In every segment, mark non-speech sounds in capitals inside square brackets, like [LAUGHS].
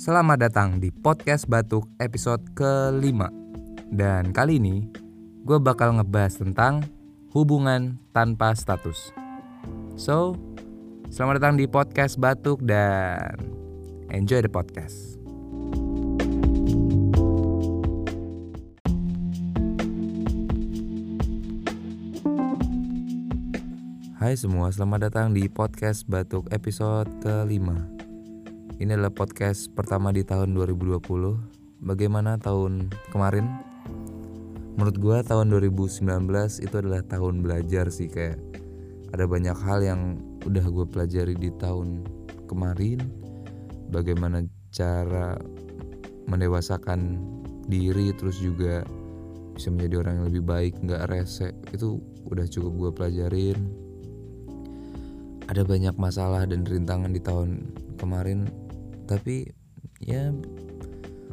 Selamat datang di podcast Batuk episode kelima. Dan kali ini gue bakal ngebahas tentang hubungan tanpa status. So, selamat datang di podcast Batuk dan enjoy the podcast. Hai semua, selamat datang di podcast Batuk episode kelima Ini adalah podcast pertama di tahun 2020 Bagaimana tahun kemarin? Menurut gue tahun 2019 itu adalah tahun belajar sih Kayak ada banyak hal yang udah gue pelajari di tahun kemarin. Bagaimana cara mendewasakan diri Terus juga bisa menjadi orang yang lebih baik, nggak rese. Itu udah cukup gue pelajarin. Ada banyak masalah dan rintangan di tahun kemarin tapi ya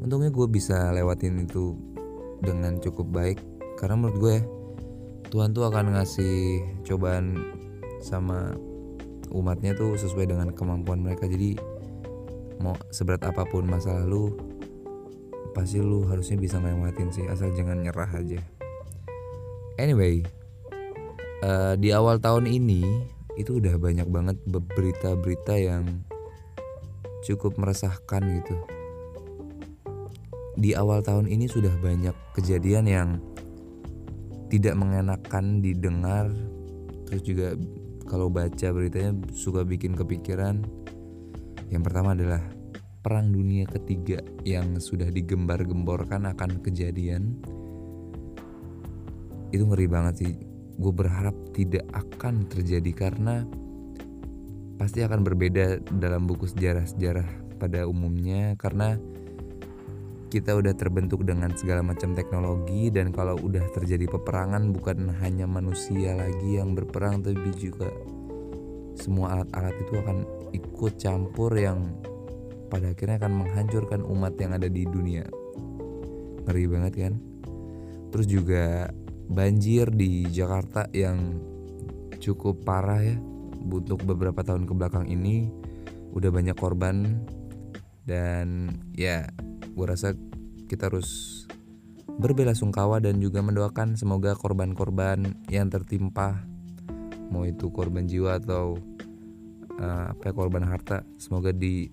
untungnya gue bisa lewatin itu dengan cukup baik. Karena menurut gue Tuhan tuh akan ngasih cobaan sama umatnya tuh sesuai dengan kemampuan mereka. Jadi mau seberat apa pun masa lalu pasti lu harusnya bisa ngelewatin sih asal jangan nyerah aja. Anyway uh, di awal tahun ini itu udah banyak banget berita-berita yang cukup meresahkan gitu. Di awal tahun ini sudah banyak kejadian yang tidak mengenakan didengar, terus juga kalau baca beritanya suka bikin kepikiran. Yang pertama adalah Perang Dunia Ketiga yang sudah digembar-gemborkan akan kejadian. Itu ngeri banget sih gue berharap tidak akan terjadi karena pasti akan berbeda dalam buku sejarah-sejarah pada umumnya karena kita udah terbentuk dengan segala macam teknologi dan kalau udah terjadi peperangan bukan hanya manusia lagi yang berperang tapi juga semua alat-alat itu akan ikut campur yang pada akhirnya akan menghancurkan umat yang ada di dunia. Ngeri banget kan? Terus juga banjir di Jakarta yang cukup parah ya untuk beberapa tahun ke belakang ini udah banyak korban. Dan ya gue rasa kita harus berbela sungkawa dan juga mendoakan semoga korban-korban yang tertimpa mau itu korban jiwa atau uh, apa ya, korban harta semoga di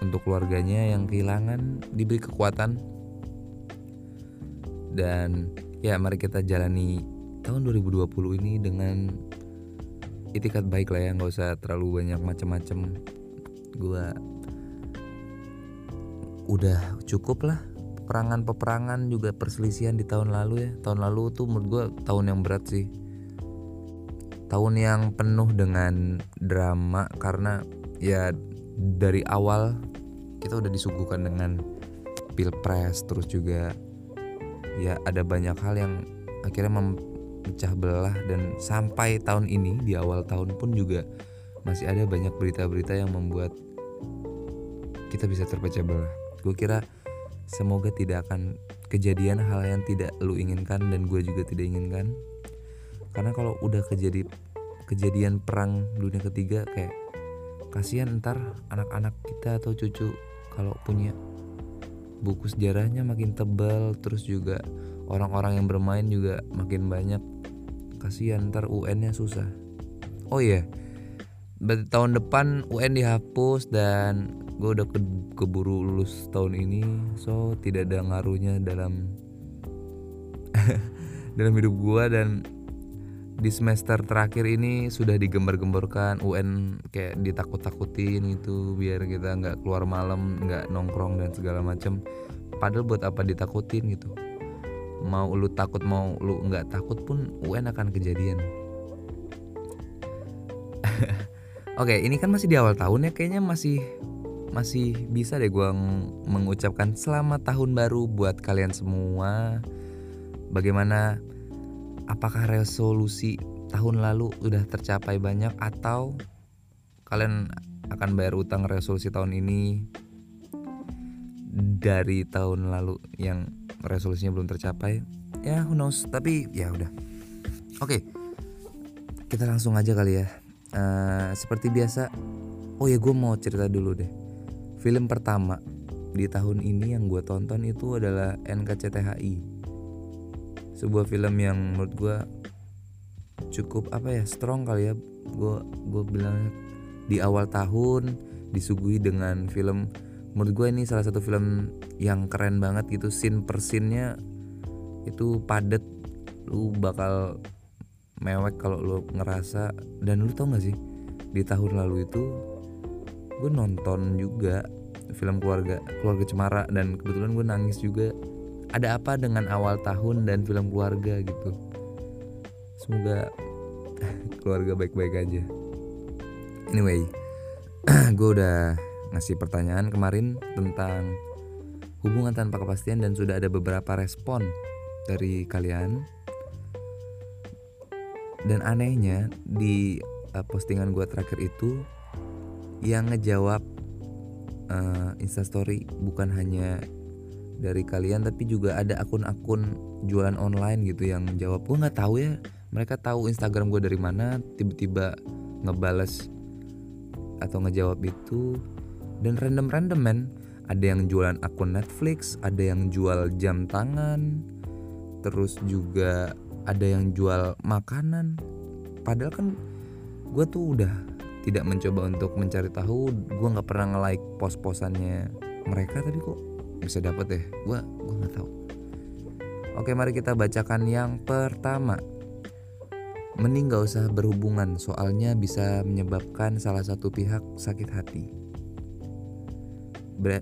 untuk keluarganya yang kehilangan diberi kekuatan. Dan Ya mari kita jalani tahun 2020 ini dengan itikat baik lah ya nggak usah terlalu banyak macam-macam gue udah cukup lah. Peperangan-peperangan juga perselisihan di tahun lalu ya. Tahun lalu tuh menurut gue tahun yang berat sih. Tahun yang penuh dengan drama karena ya dari awal kita udah disuguhkan dengan pilpres terus juga ya ada banyak hal yang akhirnya memecah belah dan sampai tahun ini di awal tahun pun juga masih ada banyak berita-berita yang membuat kita bisa terpecah belah. Gue kira semoga tidak akan kejadian hal yang tidak lu inginkan dan gue juga tidak inginkan. Karena kalau udah kejadi kejadian perang dunia ketiga kayak kasihan ntar anak-anak kita atau cucu kalau punya buku sejarahnya makin tebal terus juga orang-orang yang bermain juga makin banyak kasihan ntar UN-nya susah. Oh iya berarti tahun depan UN dihapus dan gue udah ke keburu lulus tahun ini so tidak ada ngaruhnya dalam [LAUGHS] dalam hidup gue dan di semester terakhir ini sudah digembar-gemborkan UN kayak ditakut-takutin gitu biar kita nggak keluar malam nggak nongkrong dan segala macam padahal buat apa ditakutin gitu mau lu takut mau lu nggak takut pun UN akan kejadian. [LAUGHS] Oke ini kan masih di awal tahun ya kayaknya masih masih bisa deh gue mengucapkan selamat tahun baru buat kalian semua. Bagaimana apakah resolusi tahun lalu udah tercapai banyak atau kalian akan bayar utang resolusi tahun ini dari tahun lalu yang resolusinya belum tercapai ya who knows. Tapi ya udah. Oke okay, kita langsung aja kali ya. Uh, seperti biasa oh ya gue mau cerita dulu deh. Film pertama di tahun ini yang gue tonton itu adalah NKCTHI sebuah film yang menurut gue cukup apa ya strong kali ya. Gue gue bilang di awal tahun disuguhi dengan film menurut gue ini salah satu film yang keren banget gitu scene per scene-nya itu padet lu bakal mewek kalau lu ngerasa. Dan lu tau gak sih di tahun lalu itu gue nonton juga film keluarga keluarga cemara dan kebetulan gue nangis juga. Ada apa dengan awal tahun dan film keluarga gitu? Semoga [LAUGHS] keluarga baik-baik aja. Anyway [CLEARS THROAT] gue udah ngasih pertanyaan kemarin tentang hubungan tanpa kepastian dan sudah ada beberapa respon dari kalian. Dan anehnya di uh, postingan gue terakhir itu yang ngejawab uh, instastory bukan hanya dari kalian tapi juga ada akun-akun jualan online gitu yang jawab gue nggak tahu ya mereka tahu Instagram gue dari mana. Tiba-tiba ngebales atau ngejawab itu dan random-random men. Ada yang jualan akun Netflix ada yang jual jam tangan terus juga ada yang jual makanan. Padahal kan gue tuh udah tidak mencoba untuk mencari tahu gue nggak pernah nge-like pos-posannya mereka tapi kok. Bisa dapat deh gue gue nggak tahu. Oke mari kita bacakan yang pertama. Mending gak usah berhubungan soalnya bisa menyebabkan salah satu pihak sakit hati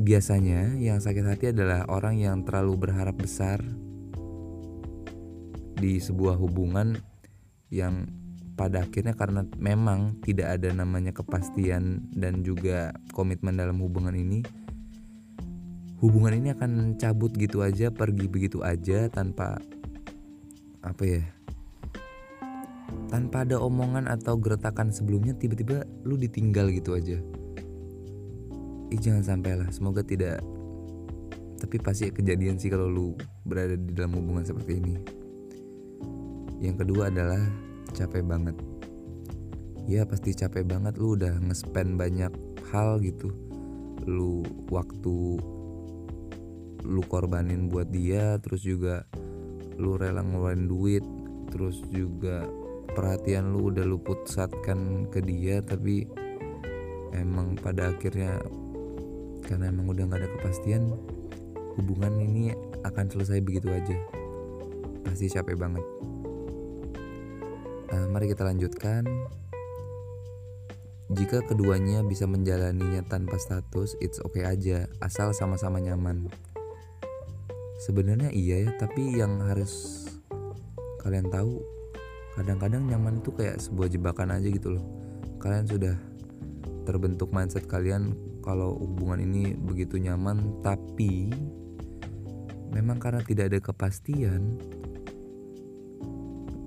biasanya yang sakit hati adalah orang yang terlalu berharap besar di sebuah hubungan yang pada akhirnya karena memang tidak ada namanya kepastian dan juga komitmen dalam hubungan ini hubungan ini akan cabut gitu aja pergi begitu aja tanpa apa ya tanpa ada omongan atau geretakan sebelumnya tiba-tiba lu ditinggal gitu aja Ih jangan sampai lah. Semoga tidak. Tapi pasti kejadian sih kalau lu berada di dalam hubungan seperti ini. Yang kedua adalah capek banget. Ya pasti capek banget. Lu udah nge-spend banyak hal gitu. Lu waktu lu korbanin buat dia terus juga lu rela ngeluarin duit terus juga perhatian lu udah lu pusatkan ke dia tapi emang pada akhirnya karena emang udah nggak ada kepastian hubungan ini akan selesai begitu aja pasti capek banget Nah, mari kita lanjutkan. Jika keduanya bisa menjalaninya tanpa status, it's okay aja, asal sama-sama nyaman. Sebenarnya iya ya, tapi yang harus kalian tahu, kadang-kadang nyaman itu kayak sebuah jebakan aja gitu loh. Kalian sudah terbentuk mindset kalian kalau hubungan ini begitu nyaman, tapi memang karena tidak ada kepastian,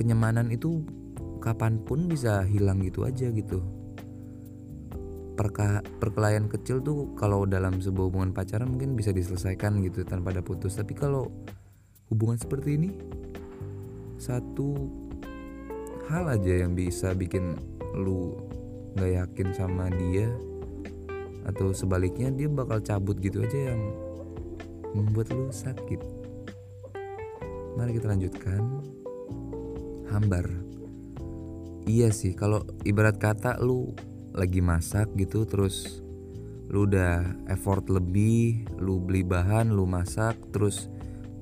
kenyamanan itu kapan pun bisa hilang gitu aja gitu. Perka, perkelahian kecil tuh kalau dalam sebuah hubungan pacaran mungkin bisa diselesaikan gitu tanpa ada putus. Tapi kalau hubungan seperti ini satu hal aja yang bisa bikin lu nggak yakin sama dia atau sebaliknya dia bakal cabut gitu aja yang membuat lu sakit. Mari kita lanjutkan. Hambar. Iya sih kalau ibarat kata lu lagi masak gitu terus lu udah effort lebih lu beli bahan lu masak terus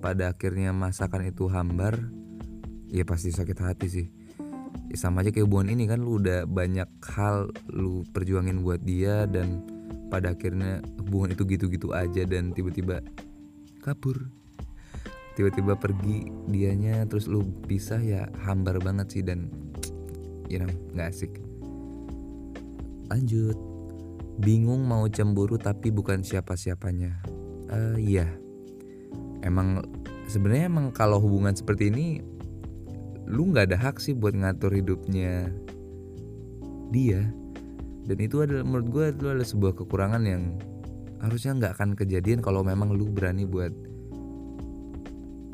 pada akhirnya masakan itu hambar ya pasti sakit hati sih ya sama aja kayak hubungan ini kan lu udah banyak hal lu perjuangin buat dia dan pada akhirnya hubungan itu gitu-gitu aja dan tiba-tiba kabur. Tiba-tiba pergi dianya terus lu pisah ya hambar banget sih dan you know nggak asik. Lanjut. Bingung mau cemburu tapi bukan siapa-siapanya. Uh, iya. Emang sebenarnya emang kalau hubungan seperti ini lu nggak ada hak sih buat ngatur hidupnya dia. Dan itu adalah menurut gue itu adalah sebuah kekurangan yang harusnya nggak akan kejadian kalau memang lu berani buat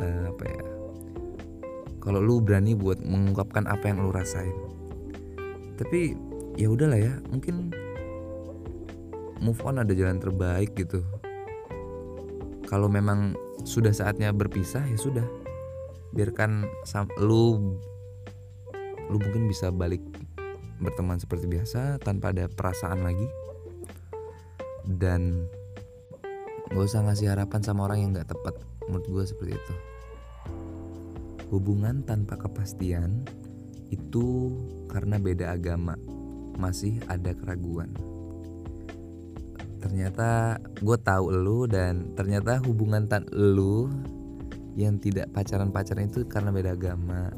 uh, apa ya kalau lu berani buat mengungkapkan apa yang lu rasain. Tapi ya udahlah ya mungkin move on ada jalan terbaik gitu. Kalau memang sudah saatnya berpisah ya sudah biarkan lu lu mungkin bisa balik berteman seperti biasa tanpa ada perasaan lagi. Dan gak usah ngasih harapan sama orang yang gak tepat menurut gue seperti itu. Hubungan tanpa kepastian itu karena beda agama masih ada keraguan. Ternyata gue tahu lu dan ternyata hubungan tan lu yang tidak pacaran pacaran itu karena beda agama.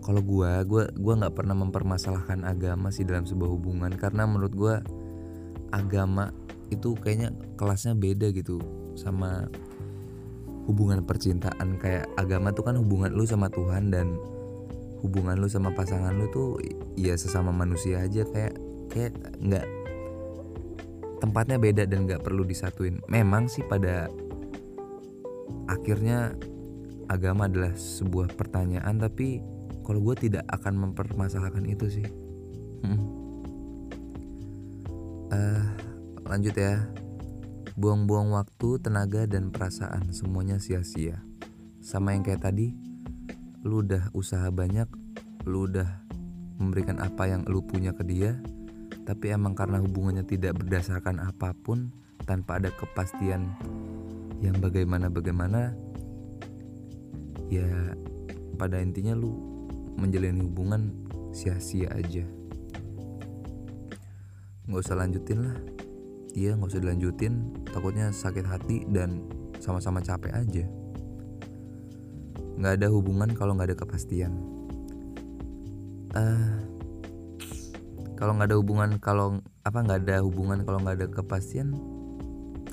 Kalau gue gue gue nggak pernah mempermasalahkan agama sih dalam sebuah hubungan karena menurut gue agama itu kayaknya kelasnya beda gitu sama hubungan percintaan. Kayak agama tuh kan hubungan lu sama Tuhan dan hubungan lu sama pasangan lu tuh ya sesama manusia aja. Kayak kayak nggak tempatnya beda dan gak perlu disatuin. Memang sih pada akhirnya agama adalah sebuah pertanyaan, tapi kalau gue tidak akan mempermasalahkan itu sih. Uh, lanjut ya. Buang-buang waktu, tenaga, dan perasaan semuanya sia-sia. Sama yang kayak tadi, lu udah usaha banyak, lu udah memberikan apa yang lu punya ke dia, tapi emang karena hubungannya tidak berdasarkan apa pun tanpa ada kepastian yang bagaimana-bagaimana ya pada intinya lu menjalin hubungan sia-sia aja. Nggak usah lanjutin lah. Iya nggak usah dilanjutin. Takutnya sakit hati dan sama-sama capek aja. Nggak ada hubungan kalau nggak ada kepastian. Uh, kalau nggak ada hubungan kalau apa nggak ada hubungan kalau nggak ada kepastian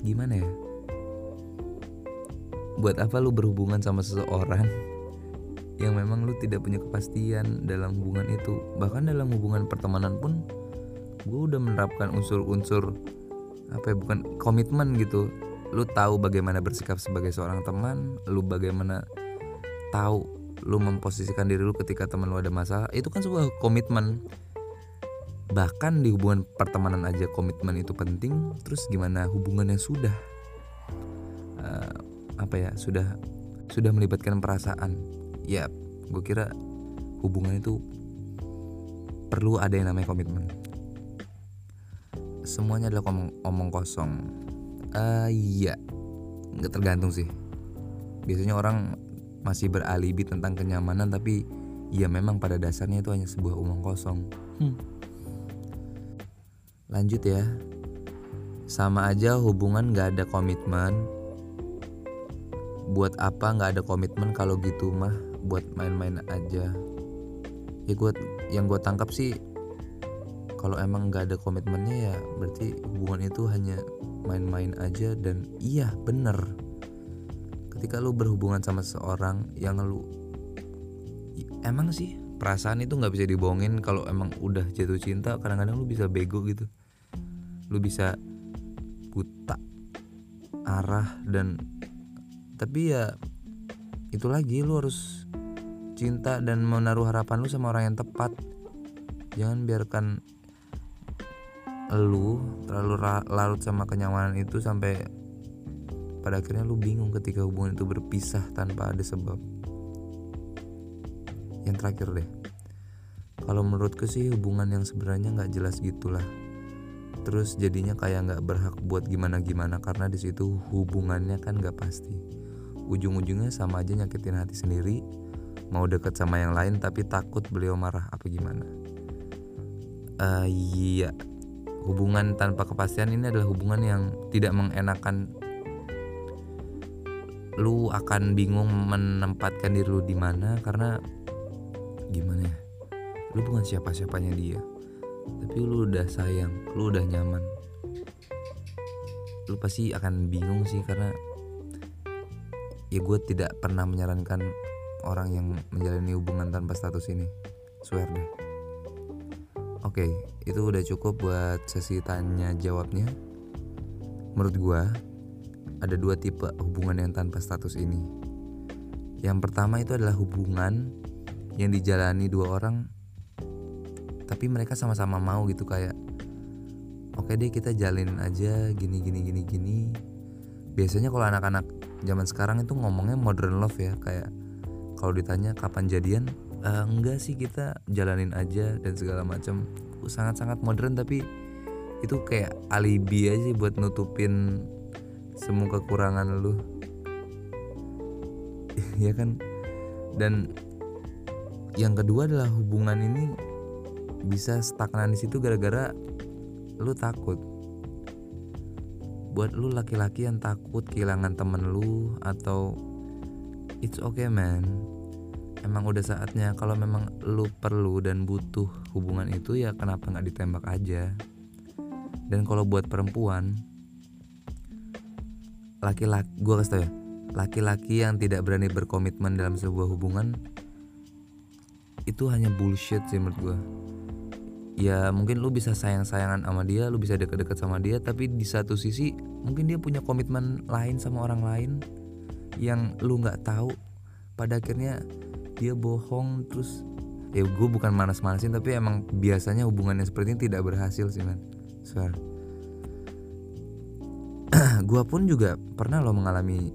gimana ya buat apa lu berhubungan sama seseorang yang memang lu tidak punya kepastian dalam hubungan itu? Bahkan dalam hubungan pertemanan pun gue udah menerapkan unsur-unsur apa ya bukan komitmen gitu. Lu tahu bagaimana bersikap sebagai seorang teman lu bagaimana tahu lu memposisikan diri lu ketika teman lu ada masalah itu kan sebuah komitmen. Bahkan di hubungan pertemanan aja komitmen itu penting terus gimana hubungannya sudah? Uh, apa ya sudah sudah melibatkan perasaan. Ya gue kira hubungan itu perlu ada yang namanya komitmen. Semuanya adalah omong, omong kosong. Uh, iya. Nggak tergantung sih. Biasanya orang masih beralibi tentang kenyamanan tapi ya memang pada dasarnya itu hanya sebuah omong kosong. Hmm. Lanjut ya. Sama aja hubungan gak ada komitmen buat apa gak ada komitmen kalau gitu mah? Buat main-main aja. Ya gue yang gue tangkap sih kalau emang gak ada komitmennya ya berarti hubungan itu hanya main-main aja dan iya bener. Ketika lu berhubungan sama seseorang yang lu emang sih perasaan itu nggak bisa dibohongin kalau emang udah jatuh cinta kadang-kadang lu bisa bego gitu. Lu bisa buta arah dan tapi ya itu lagi lu harus cinta dan menaruh harapan lu sama orang yang tepat. Jangan biarkan lu terlalu larut sama kenyamanan itu sampai pada akhirnya lu bingung ketika hubungan itu berpisah tanpa ada sebab. Yang terakhir deh kalau menurutku sih hubungan yang sebenarnya nggak jelas gitulah. Terus jadinya kayak nggak berhak buat gimana gimana karena di situ hubungannya kan nggak pasti ujung-ujungnya sama aja nyakitin hati sendiri mau deket sama yang lain tapi takut beliau marah apa gimana? Uh, iya. Hubungan tanpa kepastian ini adalah hubungan yang tidak mengenakan. Lu akan bingung menempatkan diri lu di mana karena gimana ya? Lu bukan siapa-siapanya dia tapi lu udah sayang lu udah nyaman. Lu pasti akan bingung sih karena ya gue tidak pernah menyarankan orang yang menjalani hubungan tanpa status ini. Swear deh. Oke itu udah cukup buat sesi tanya jawabnya. Menurut gue ada dua tipe hubungan yang tanpa status ini. Yang pertama itu adalah hubungan yang dijalani dua orang tapi mereka sama-sama mau gitu kayak oke deh kita jalinin aja gini gini gini gini. Biasanya kalau anak-anak zaman sekarang itu ngomongnya modern love ya kayak kalau ditanya kapan jadian e, enggak sih kita jalanin aja dan segala macam. Sangat-sangat modern tapi itu kayak alibi aja buat nutupin semua kekurangan lu. [LAUGHS] Ya kan? Dan yang kedua adalah hubungan ini bisa stagnan di situ gara-gara lu takut buat lu laki-laki yang takut kehilangan temen lu atau it's okay man. Emang udah saatnya kalau memang lu perlu dan butuh hubungan itu ya kenapa nggak ditembak aja? Dan kalau buat perempuan laki-laki gue kasih tau ya laki-laki yang tidak berani berkomitmen dalam sebuah hubungan itu hanya bullshit sih menurut gue ya mungkin lu bisa sayang-sayangan sama dia lu bisa deket-deket sama dia tapi di satu sisi mungkin dia punya komitmen lain sama orang lain yang lu nggak tahu. Pada akhirnya dia bohong terus ya gue bukan manas-manasin tapi emang biasanya hubungannya seperti ini tidak berhasil sih man swear. [CLEARS THROAT] Gue pun juga pernah lo mengalami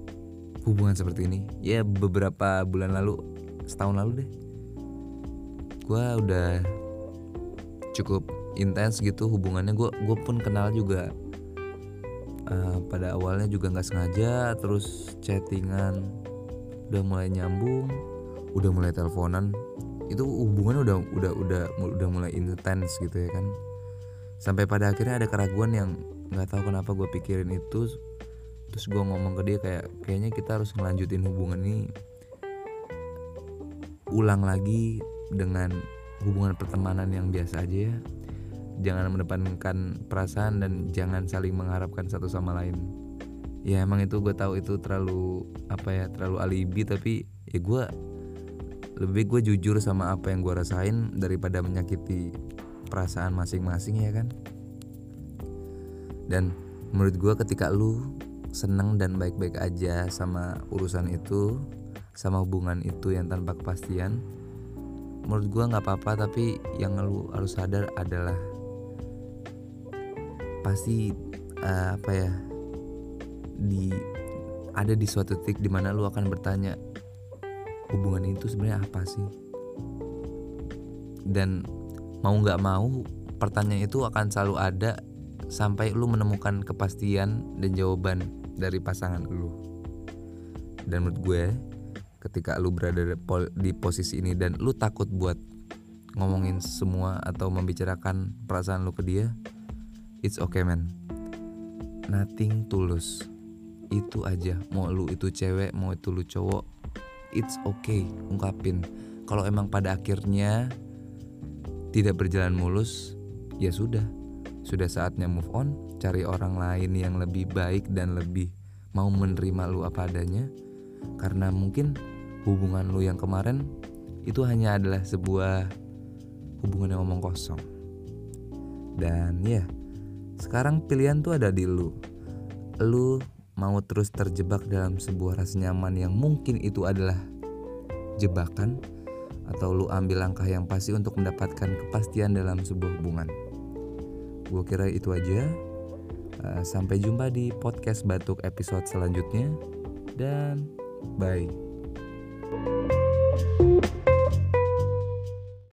hubungan seperti ini. Ya beberapa bulan lalu setahun lalu deh. Gue udah cukup intens gitu hubungannya. Gue gue pun kenal juga uh, pada awalnya juga nggak sengaja terus chattingan udah mulai nyambung udah mulai teleponan. Itu hubungannya udah udah udah udah mulai intens gitu ya kan. Sampai pada akhirnya ada keraguan yang nggak tahu kenapa gue pikirin itu terus gue ngomong ke dia kayak kayaknya kita harus ngelanjutin hubungan ini ulang lagi dengan hubungan pertemanan yang biasa aja ya. Jangan mendepankan perasaan dan jangan saling mengharapkan satu sama lain. Ya emang itu gue tahu itu terlalu apa ya terlalu alibi tapi ya gue lebih gue jujur sama apa yang gue rasain daripada menyakiti perasaan masing-masing ya kan? Dan menurut gue ketika lu seneng dan baik-baik aja sama urusan itu sama hubungan itu yang tanpa kepastian menurut gue nggak apa-apa tapi yang lu harus sadar adalah pasti uh, apa ya di ada di suatu titik di mana lu akan bertanya hubungan itu sebenarnya apa sih? Dan mau nggak mau pertanyaan itu akan selalu ada sampai lu menemukan kepastian dan jawaban dari pasangan lu. Dan menurut gue ketika lu berada di posisi ini dan lu takut buat ngomongin semua atau membicarakan perasaan lu ke dia it's okay man. Nothing tulus. Itu aja. Mau lu itu cewek mau itu lu cowok it's okay. Ungkapin. Kalau emang pada akhirnya tidak berjalan mulus ya sudah. Sudah saatnya move on cari orang lain yang lebih baik dan lebih mau menerima lu apa adanya. Karena mungkin hubungan lu yang kemarin itu hanya adalah sebuah hubungan yang ngomong kosong. Dan ya, sekarang pilihan tuh ada di lu. Lu mau terus terjebak dalam sebuah rasa nyaman yang mungkin itu adalah jebakan atau lu ambil langkah yang pasti untuk mendapatkan kepastian dalam sebuah hubungan. Gue kira itu aja. Uh, sampai jumpa di podcast Batuk episode selanjutnya dan bye. thank you